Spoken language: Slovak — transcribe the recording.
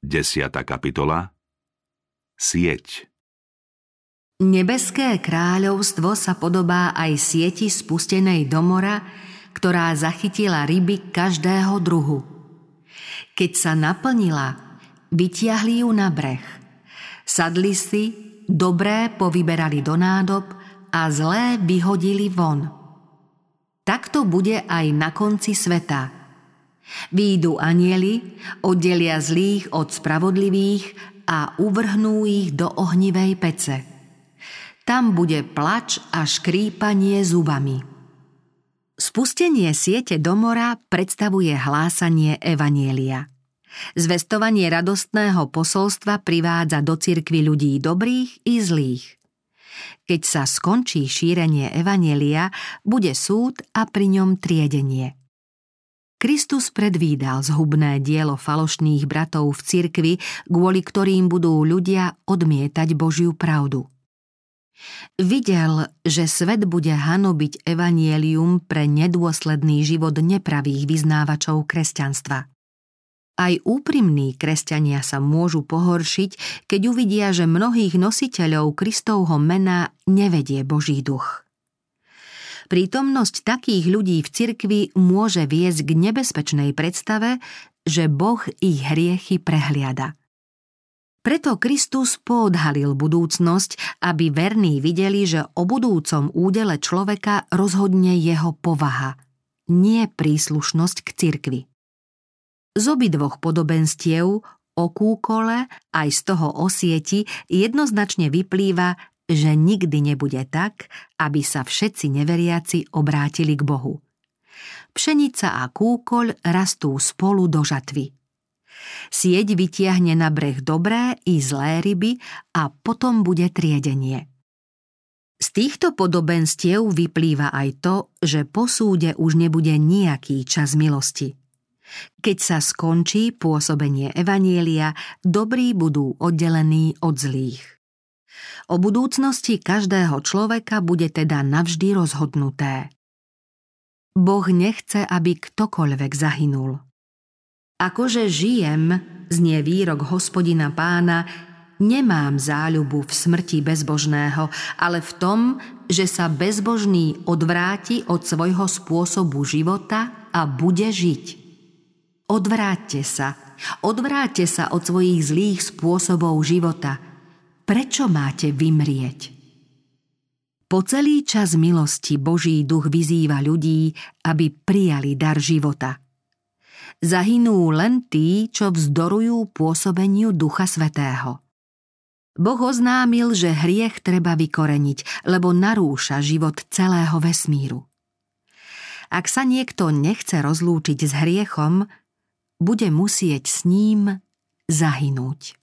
Desiata kapitola Sieť Nebeské kráľovstvo sa podobá aj sieti spustenej do mora, ktorá zachytila ryby každého druhu. Keď sa naplnila, vytiahli ju na breh. Sadli si, dobré povyberali do nádob a zlé vyhodili von. Takto bude aj na konci sveta – Výjdu anieli, oddelia zlých od spravodlivých a uvrhnú ich do ohnivej pece. Tam bude plač a škrípanie zubami. Spustenie siete do mora predstavuje hlásanie Evanielia. Zvestovanie radostného posolstva privádza do cirkvy ľudí dobrých i zlých. Keď sa skončí šírenie Evanielia, bude súd a pri ňom triedenie. Kristus predvídal zhubné dielo falošných bratov v cirkvi, kvôli ktorým budú ľudia odmietať Božiu pravdu. Videl, že svet bude hanobiť evanielium pre nedôsledný život nepravých vyznávačov kresťanstva. Aj úprimní kresťania sa môžu pohoršiť, keď uvidia, že mnohých nositeľov Kristovho mena nevedie Boží duch. Prítomnosť takých ľudí v cirkvi môže viesť k nebezpečnej predstave, že Boh ich hriechy prehliada. Preto Kristus poodhalil budúcnosť, aby verní videli, že o budúcom údele človeka rozhodne jeho povaha, nie príslušnosť k cirkvi. Z obidvoch podobenstiev o kúkole aj z toho o sieti jednoznačne vyplýva, že nikdy nebude tak, aby sa všetci neveriaci obrátili k Bohu. Pšenica a kúkoľ rastú spolu do žatvy. Sieť vytiahne na breh dobré i zlé ryby a potom bude triedenie. Z týchto podobenstiev vyplýva aj to, že po súde už nebude nejaký čas milosti. Keď sa skončí pôsobenie Evanielia, dobrí budú oddelení od zlých. O budúcnosti každého človeka bude teda navždy rozhodnuté. Boh nechce, aby ktokoľvek zahynul. Akože žijem, znie výrok hospodina pána, nemám záľubu v smrti bezbožného, ale v tom, že sa bezbožný odvráti od svojho spôsobu života a bude žiť. Odvráťte sa, odvráťte sa od svojich zlých spôsobov života – prečo máte vymrieť? Po celý čas milosti Boží duch vyzýva ľudí, aby prijali dar života. Zahynú len tí, čo vzdorujú pôsobeniu Ducha Svetého. Boh oznámil, že hriech treba vykoreniť, lebo narúša život celého vesmíru. Ak sa niekto nechce rozlúčiť s hriechom, bude musieť s ním zahynúť.